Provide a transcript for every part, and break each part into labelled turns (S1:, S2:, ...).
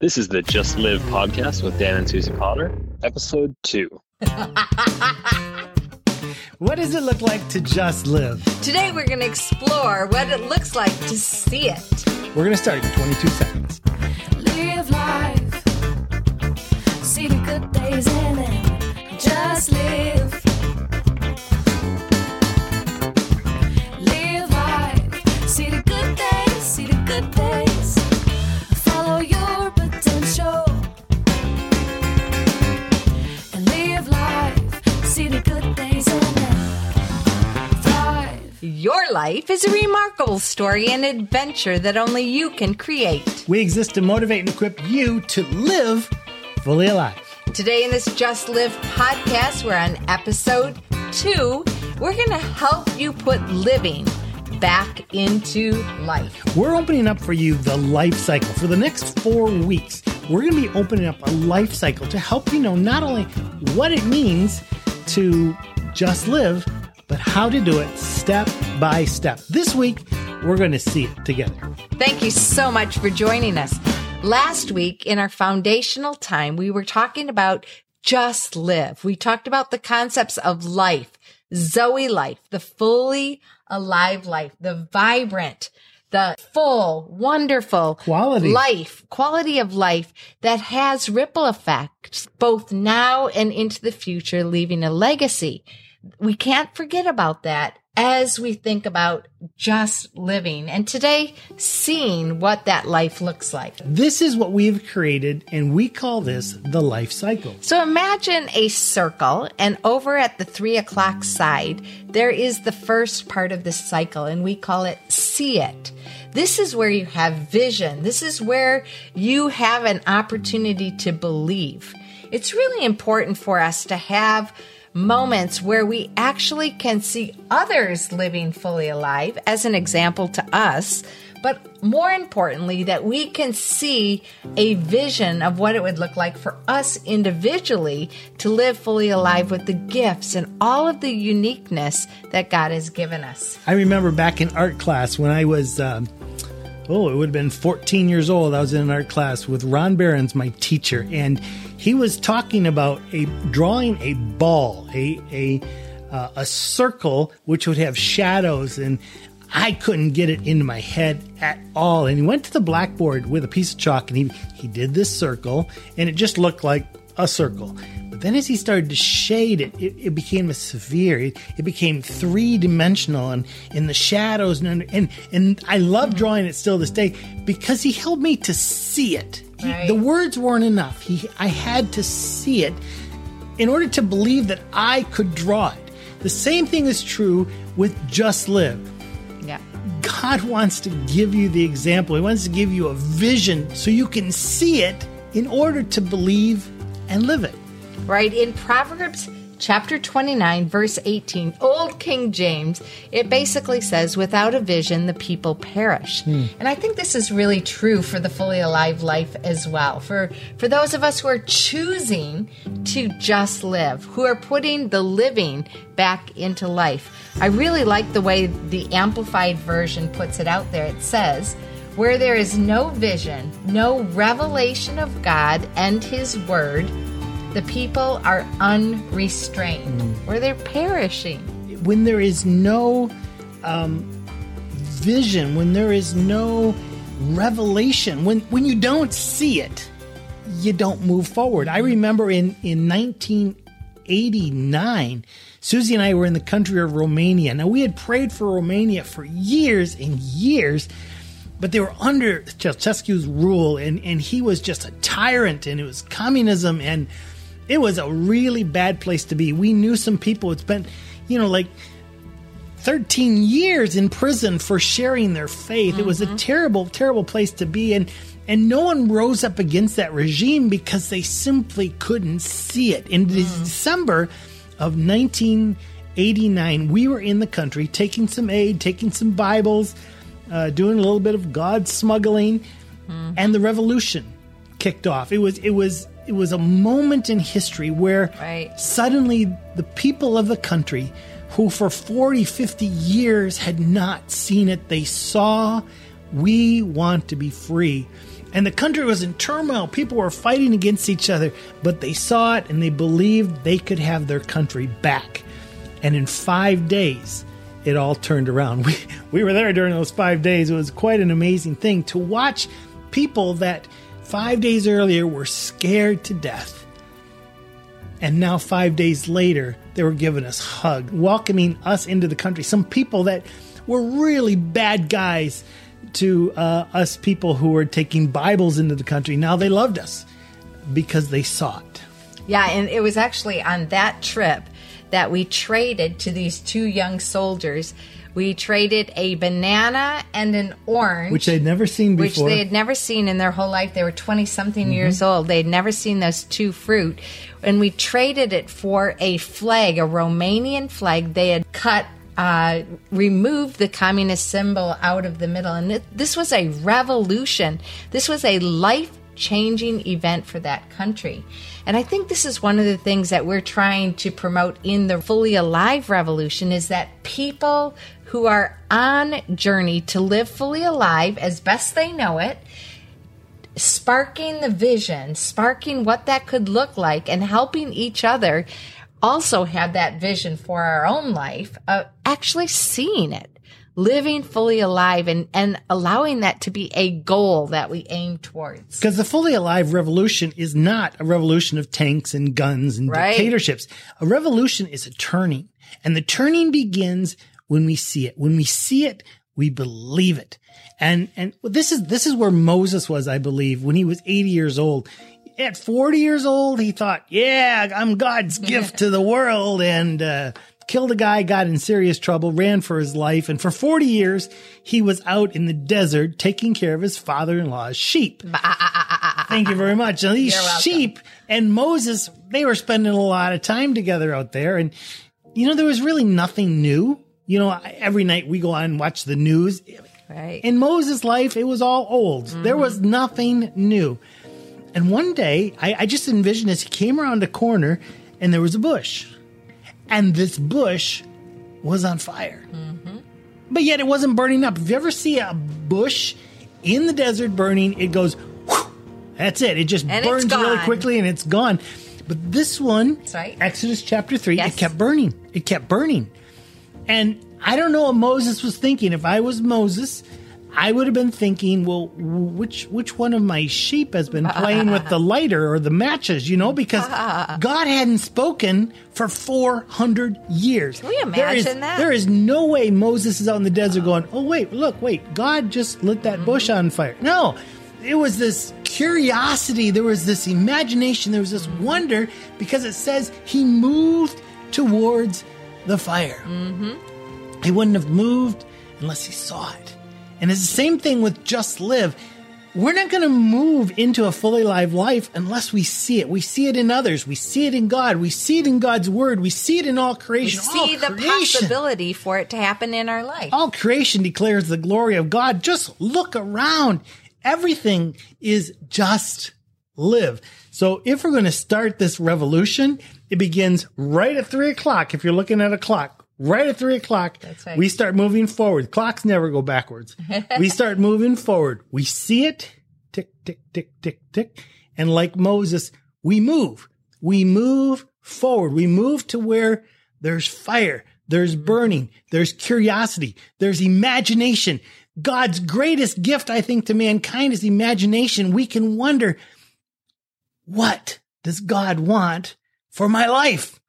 S1: This is the Just Live podcast with Dan and Suzie Potter, episode two.
S2: What does it look like to just live?
S3: Today we're going to explore what it looks like to see it.
S2: We're going to start in 22 seconds.
S4: Live life. See the good days in it. Just live. Your life
S3: is a remarkable story and adventure that only you can create.
S2: We exist to motivate and equip you to live fully alive.
S3: Today in this Just Live podcast, we're on episode two. We're going to help you put living back into life.
S2: We're opening up for you the life cycle. For the next four weeks, we're going to be opening up a life cycle to help you know not only what it means to just live, but how to do it step by step. This week, we're going to see it together.
S3: Thank you so much for joining us. Last week in our foundational time, we were talking about just live. We talked about the concepts of life, Zoe life, the fully alive life, the vibrant, the full, wonderful
S2: Quality.
S3: life, quality of life that has ripple effects both now and into the future, leaving a legacy. We can't forget about that as we think about just living and today seeing what that life looks like.
S2: This is what we've created, and we call this the life cycle.
S3: So imagine a circle, and over at the three o'clock side, there is the first part of the cycle, and we call it see it. This is where you have vision. This is where you have an opportunity to believe. It's really important for us to have moments where we actually can see others living fully alive as an example to us, but more importantly, that we can see a vision of what it would look like for us individually to live fully alive with the gifts and all of the uniqueness that God has given us.
S2: I remember back in art class when I was, um, oh, it would have been 14 years old. I was in an art class with Ron Behrens, my teacher, and he was talking about a drawing a ball, a a uh, a circle which would have shadows, and I couldn't get it into my head at all. And he went to the blackboard with a piece of chalk, and he he did this circle, and it just looked like a circle. But then as he started to shade it, it, it became a severe. It, it became three dimensional and in the shadows. And, and, and I love drawing it still this day because he helped me to see it. He-
S3: Right.
S2: the words weren't enough. He, I had to see it in order to believe that I could draw it. The same thing is true with Just Live.
S3: Yeah.
S2: God wants to give you the example. He wants to give you a vision so you can see it in order to believe and live it.
S3: right? In Proverbs chapter 29, verse 18, Old King James, it basically says, without a vision, the people perish. Hmm. And I think this is really true for the fully alive life as well. For, for those of us who are choosing to just live, who are putting the living back into life. I really like the way the Amplified Version puts it out there. It says, where there is no vision, no revelation of God and His Word, the people are unrestrained, where they're perishing.
S2: when there is no um, vision, when there is no revelation, when when you don't see it, you don't move forward. I remember in in 1989, Suzie and I were in the country of Romania. Now we had prayed for Romania for years and years. But they were under Ceausescu's rule, and, and he was just a tyrant, and it was communism, and it was a really bad place to be. We knew some people had spent, you know, like 13 years in prison for sharing their faith. It was a mm-hmm. terrible, terrible place to be. And, and no one rose up against that regime because they simply couldn't see it. In mm. December of 1989, we were in the country taking some aid, taking some Bibles, uh, doing a little bit of God smuggling, mm-hmm. and the revolution kicked off. It was, it was, it was a moment in history where
S3: Right.
S2: suddenly the people of the country who for 40 50 years had not seen it they saw we want to be free And the country was in turmoil. People were fighting against each other, but they saw it and they believed they could have their country back. And in five days, it all turned around. We, we were there during those five days. It was quite an amazing thing to watch people that five days earlier were scared to death. And now, five days later, they were giving us hug, welcoming us into the country. Some people that were really bad guys to uh, us people who were taking Bibles into the country. Now they loved us because they saw it.
S3: Yeah, and it was actually on that trip that we traded to these two young soldiers. We traded a banana and an orange.
S2: Which they'd never seen before, which
S3: they had never seen in their whole life. They were 20 something years old. They'd never seen those two fruit. And we traded it for a flag, a Romanian flag. They had cut, uh, removed the communist symbol out of the middle. And it, this was a revolution. This was a life changing event for that country. And I think this is one of the things that we're trying to promote in the Fully Alive revolution is that people who are on journey to live fully alive as best they know it sparking the vision, sparking what that could look like, and helping each other also have that vision for our own life, uh, actually seeing it, living fully alive, and, and allowing that to be a goal that we aim towards.
S2: Because the fully alive revolution is not a revolution of tanks and guns and
S3: Right.
S2: dictatorships. A revolution is a turning. And the turning begins when we see it. When we see it, we believe it. And, and this is, this is where Moses was, I believe, when he was 80 years old. At 40 years old, he thought, yeah, I'm God's gift to the world and, uh, killed a guy, got in serious trouble, ran for his life. And for 40 years, he was out in the desert taking care of his father-in-law's sheep. Ah, ah, ah, Thank you very much. Now, these sheep and Moses, they were spending a lot of time together out there. And, you know, there was really nothing new. You know, every night we go on and watch the news.
S3: Right.
S2: In Moses' life, it was all old. Mm-hmm. There was nothing new. And one day, I, I just envisioned as he came around a corner and there was a bush. And this bush was on fire. But yet it wasn't burning up. If you ever see a bush in the desert burning, it goes, whew, that's it. It just
S3: And
S2: burns really quickly and it's gone. But this one,
S3: right.
S2: Exodus chapter 3,
S3: Yes.
S2: it kept burning. It kept burning. And I don't know what Moses was thinking. If I was Moses, I would have been thinking, well, which which one of my sheep has been playing with the lighter or the matches, you know, because God hadn't spoken for 400 years. Can
S3: we
S2: there is,
S3: imagine that?
S2: There is no way Moses is out in the desert going, oh, wait, look, wait, God just lit that bush mm-hmm. on fire. No, it was this curiosity, there was this imagination, there was this mm-hmm. wonder because it says he moved towards the fire. Mm-hmm. He wouldn't have moved unless he saw it. And it's the same thing with Just Live. We're not going to move into a fully alive life unless we see it. We see it in others. We see it in God. We see it in God's word. We see it in all creation.
S3: We see
S2: all
S3: the
S2: creation.
S3: possibility for it to happen in our life.
S2: All creation declares the glory of God. Just look around. Everything is just live. So if we're going to start this revolution, it begins right at three o'clock. If you're looking at a clock, right at three o'clock,
S3: That's right.
S2: we start moving forward. Clocks never go backwards. we start moving forward. We see it, tick, tick, tick, tick, tick. And like Moses, we move. We move forward. We move to where there's fire, there's mm-hmm. burning, there's curiosity, there's imagination. God's greatest gift, I think, to mankind is imagination. We can wonder, what does God want for my life?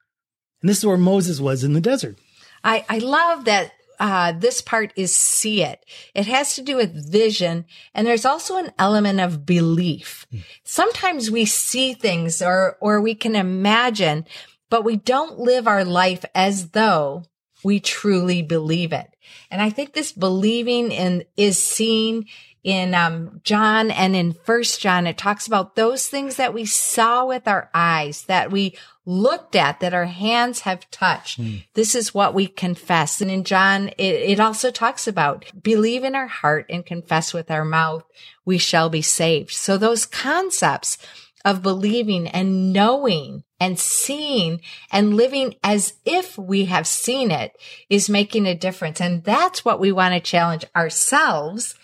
S2: And this is where Moses was in the desert.
S3: I, I love that uh, this part is see it. It has to do with vision. And there's also an element of belief. Sometimes we see things or, or we can imagine, but we don't live our life as though we truly believe it. And I think this believing in is seen in um, John and in First John. It talks about those things that we saw with our eyes, that we looked at, that our hands have touched. Hmm. This is what we confess. And in John, it, it also talks about believe in our heart and confess with our mouth, we shall be saved. So those concepts of believing and knowing and seeing and living as if we have seen it is making a difference. And that's what we want to challenge ourselves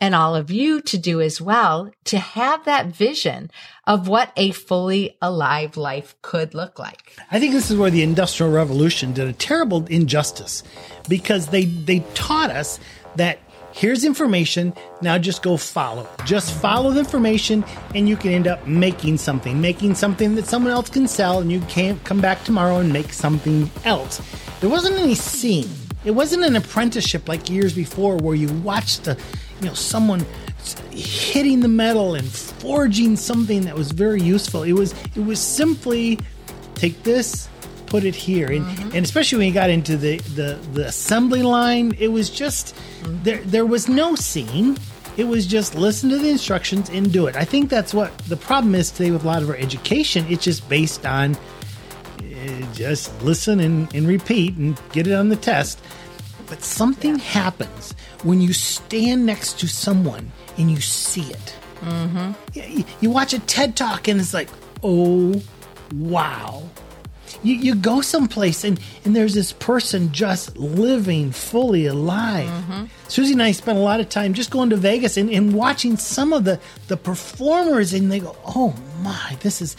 S3: and all of you to do as well to have that vision of what a fully alive life could look like.
S2: I think this is where the Industrial Revolution did a terrible injustice because they they taught us that here's information, now just go follow. Just follow the information and you can end up making something, making something that someone else can sell and you can't come back tomorrow and make something else. There wasn't any seeing. It wasn't an apprenticeship like years before where you watched the, you know, someone hitting the metal and forging something that was very useful. It was it was simply take this, put it here, and and especially when you got into the the the assembly line, it was just there there was no scene. It was just listen to the instructions and do it. I think that's what the problem is today with a lot of our education. It's just based on uh, just listen and, and repeat and get it on the test. But something happens when you stand next to someone and you see it. Mm-hmm. You, you watch a TED talk and it's like, oh, wow. You, you go someplace and, and there's this person just living fully alive. Suzie and I spent a lot of time just going to Vegas and, and watching some of the, the performers, and they go, oh my, this is.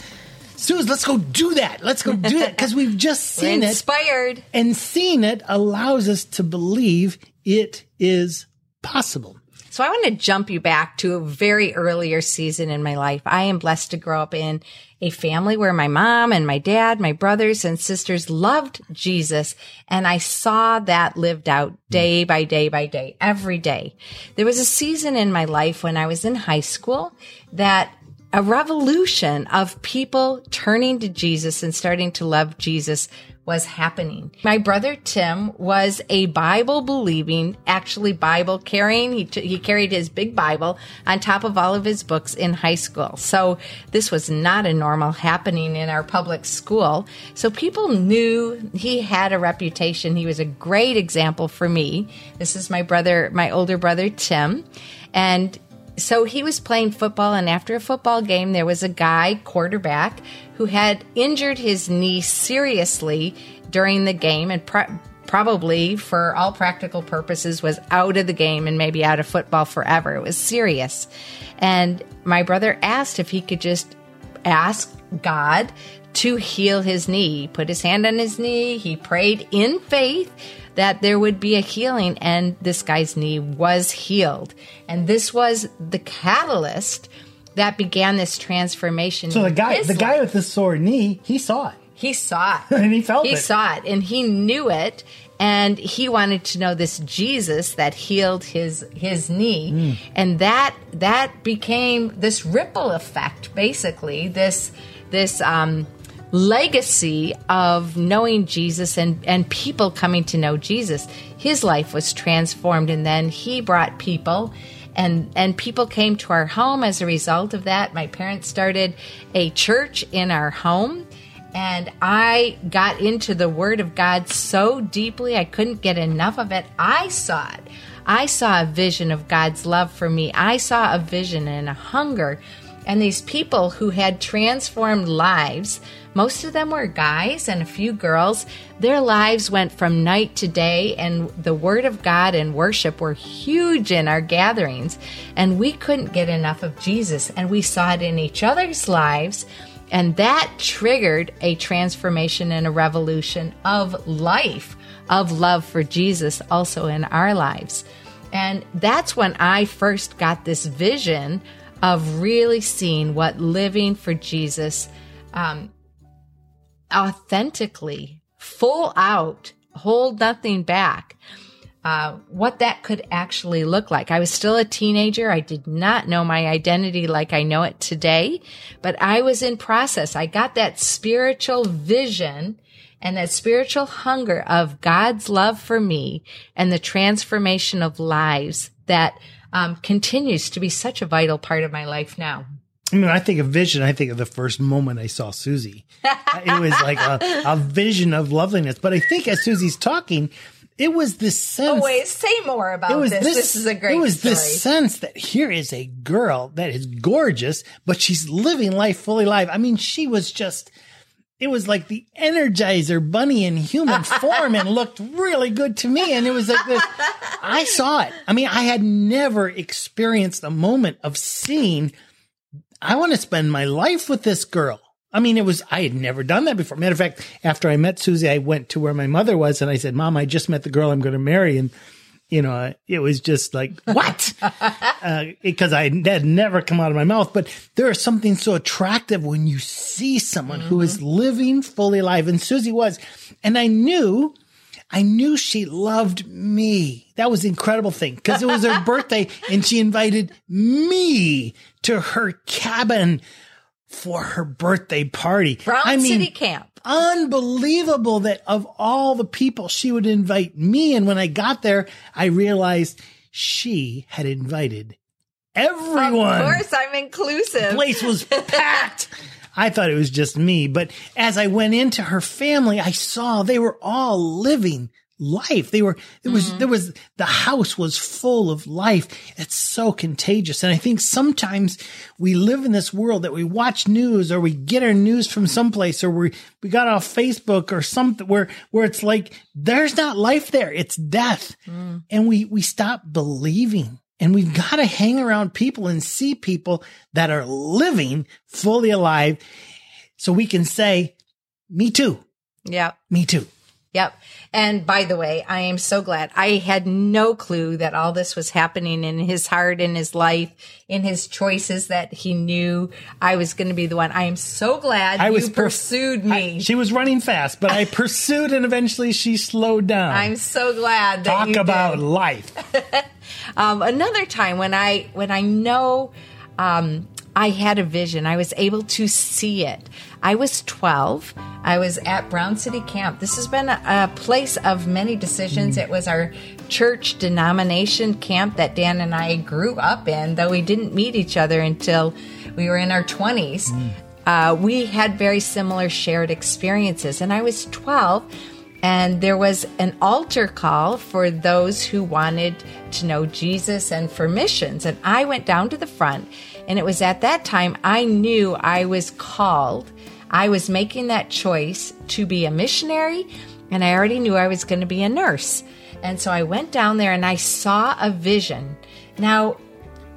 S2: Suze, let's go do that. Let's go do that because we've just seen it
S3: inspired.
S2: and seeing it allows us to believe it is possible.
S3: So I want to jump you back to a very earlier season in my life. I am blessed to grow up in a family where my mom and my dad, my brothers and sisters loved Jesus. And I saw that lived out day mm. by day by day, every day. There was a season in my life when I was in high school that a revolution of people turning to Jesus and starting to love Jesus was happening. My brother Tim was a Bible believing, actually Bible carrying. He, t- he carried his big Bible on top of all of his books in high school. So this was not a normal happening in our public school. So people knew he had a reputation. He was a great example for me. This is my brother, my older brother Tim. And so he was playing football, and after a football game, there was a guy, quarterback, who had injured his knee seriously during the game and pro- probably, for all practical purposes, was out of the game and maybe out of football forever. It was serious. And my brother asked if he could just ask God to heal his knee. He put his hand on his knee. He prayed in faith that there would be a healing, and this guy's knee was healed. And this was the catalyst that began this transformation.
S2: So the guy, the guy with the sore knee, he saw it.
S3: He saw it.
S2: And he felt
S3: he
S2: it.
S3: He saw it and he knew it and he wanted to know this Jesus that healed his his knee.
S2: Mm.
S3: And that that became this ripple effect basically. This this um legacy of knowing Jesus and and people coming to know Jesus. His life was transformed and then he brought people and and people came to our home as a result of that. My parents started a church in our home and I got into the Word of God so deeply I couldn't get enough of it. I saw it. I saw a vision of God's love for me. I saw a vision and a hunger. And these people who had transformed lives, most of them were guys and a few girls, their lives went from night to day, and the Word of God and worship were huge in our gatherings. And we couldn't get enough of Jesus, and we saw it in each other's lives. And that triggered a transformation and a revolution of life, of love for Jesus also in our lives. And that's when I first got this vision of really seeing what living for Jesus um, authentically, full out, hold nothing back, uh, what that could actually look like. I was still a teenager. I did not know my identity like I know it today, but I was in process. I got that spiritual vision and that spiritual hunger of God's love for me and the transformation of lives that um, continues to be such a vital part of my life now.
S2: I mean, I think of vision. I think of the first moment I saw Suzie. it was like a, a vision of loveliness. But I think as Suzie's talking, it was this sense.
S3: Oh, wait, say more about
S2: it was
S3: this.
S2: this.
S3: This is a great
S2: It was
S3: story.
S2: this sense that here is a girl that is gorgeous, but she's living life fully alive. I mean, she was just it was like the Energizer Bunny in human form and looked really good to me. And it was like this. I saw it. I mean, I had never experienced a moment of seeing. I want to spend my life with this girl. I mean, it was, I had never done that before. Matter of fact, after I met Suzie, I went to where my mother was and I said, Mom, I just met the girl I'm going to marry. And, you know, it was just like, what? uh, because I had never come out of my mouth. But there is something so attractive when you see someone who is living fully alive. And Suzie was. And I knew, I knew she loved me. That was the incredible thing because it was her birthday and she invited me to her cabin for her birthday party.
S3: Brown
S2: I mean,
S3: City Camp.
S2: Unbelievable that of all the people she would invite me. And when I got there, I realized she had invited everyone.
S3: Of course, I'm inclusive.
S2: The place was packed. I thought it was just me, but as I went into her family, I saw they were all living life. They were, there was, mm-hmm. there was, the house was full of life. It's so contagious. And I think sometimes we live in this world that we watch news or we get our news from someplace or we, we got off Facebook or something where, where it's like, there's not life there. It's death. Mm. And we, we stop believing. And we've got to hang around people and see people that are living fully alive so we can say, me too,
S3: Yeah.
S2: me too.
S3: Yep. And by the way, I am so glad. I had no clue that all this was happening in his heart, in his life, in his choices that he knew I was going to be the one. I am so glad
S2: I
S3: you
S2: was
S3: pursued me.
S2: I- she was running fast, but I pursued and eventually she slowed down.
S3: I'm so glad that
S2: Talk about
S3: did.
S2: life.
S3: Um, another time when I when I know um, I had a vision, I was able to see it. I was 12. I was at Brown City Camp. This has been a, place of many decisions. It was our church denomination camp that Dan and I grew up in, though we didn't meet each other until we were in our 20s. Uh, we had very similar shared experiences, and I was 12 and there was an altar call for those who wanted to know Jesus and for missions. And I went down to the front, and it was at that time I knew I was called. I was making that choice to be a missionary, and I already knew I was going to be a nurse. And so I went down there and I saw a vision. Now,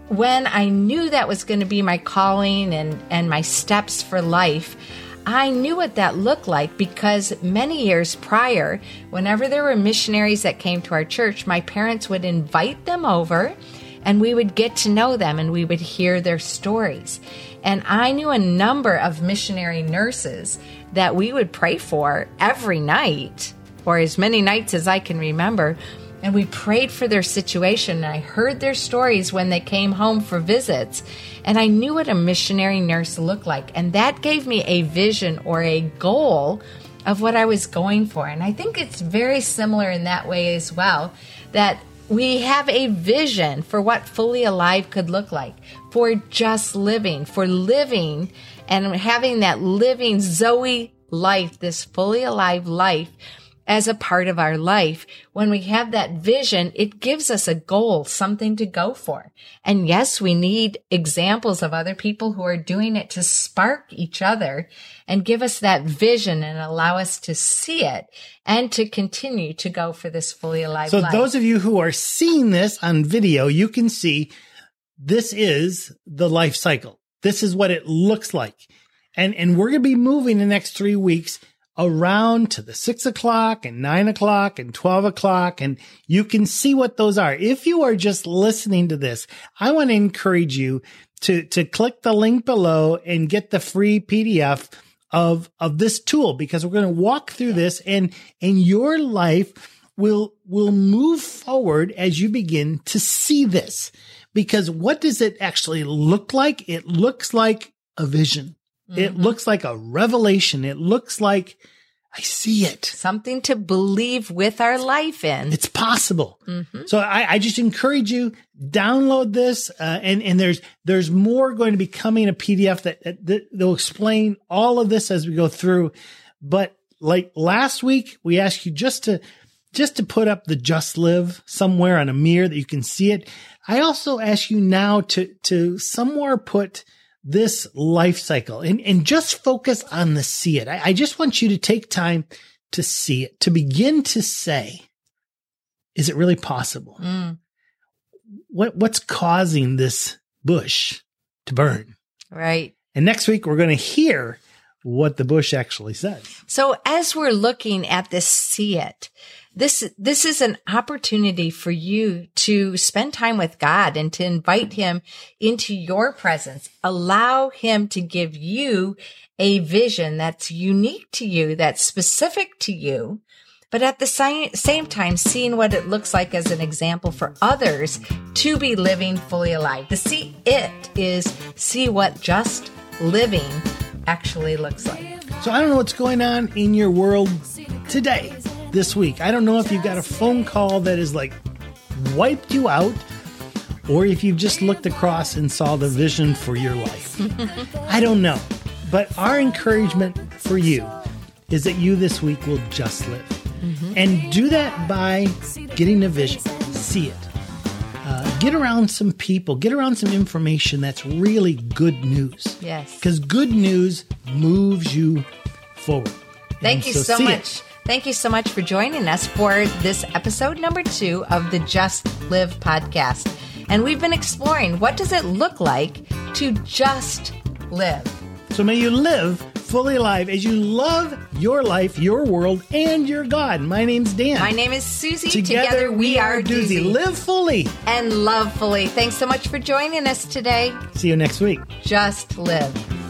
S3: when I knew that was going to be my calling and, and my steps for life, I knew what that looked like because many years prior, whenever there were missionaries that came to our church, my parents would invite them over and we would get to know them and we would hear their stories. And I knew a number of missionary nurses that we would pray for every night, or as many nights as I can remember. And we prayed for their situation. And I heard their stories when they came home for visits. And I knew what a missionary nurse looked like. And that gave me a vision or a goal of what I was going for. And I think it's very similar in that way as well that we have a vision for what fully alive could look like, for just living, for living and having that living Zoe life, this fully alive life as a part of our life. When we have that vision, it gives us a goal, something to go for. And yes, we need examples of other people who are doing it to spark each other and give us that vision and allow us to see it and to continue to go for this fully alive
S2: So
S3: life.
S2: those of you who are seeing this on video, you can see this is the life cycle. This is what it looks like. And, and we're going to be moving the next three weeks around to the six o'clock and nine o'clock and 12 o'clock. And you can see what those are. If you are just listening to this, I want to encourage you to, to click the link below and get the free PDF of, of this tool because we're going to walk through this and, and your life will, will move forward as you begin to see this. Because what does it actually look like? It looks like a vision. It looks like a revelation. It looks like I see it.
S3: something to believe with our life in.
S2: It's possible. So I, I just encourage you download this, uh, and and there's there's more going to be coming a PDF that, that will explain all of this as we go through. But like last week, we asked you just to just to put up the just live somewhere on a mirror that you can see it. I also ask you now to to somewhere put this life cycle and, and just focus on the see it. I, I just want you to take time to see it, to begin to say, is it really possible?
S3: Mm,
S2: What, what's causing this bush to burn?
S3: right.
S2: And next week, we're going to hear what the bush actually says.
S3: So as we're looking at this see it, this, this is an opportunity for you to spend time with God and to invite him into your presence. Allow him to give you a vision that's unique to you, that's specific to you. But at the same time, seeing what it looks like as an example for others to be living fully alive. The see it is see what just living actually looks like.
S2: So I don't know what's going on in your world today, this week. I don't know if you've got a phone call that is like wiped you out or if you've just looked across and saw the vision for your life. I don't know. But our encouragement for you is that you this week will just live. Mm-hmm. And do that by getting a vision, see it. Get around some people, get around some information that's really good news.
S3: Yes.
S2: Because good news moves you forward.
S3: Thank
S2: And
S3: you so
S2: it.
S3: much. Thank you so much for joining us for this episode number two of the Just Live podcast. And we've been exploring what does it look like to just live.
S2: So may you live fully alive as you love your life, your world, and your God. My name's Dan.
S3: My name is Suzie.
S2: Together, we are Duzie. Live fully.
S3: and love fully. Thanks so much for joining us today.
S2: See you next week.
S3: Just live.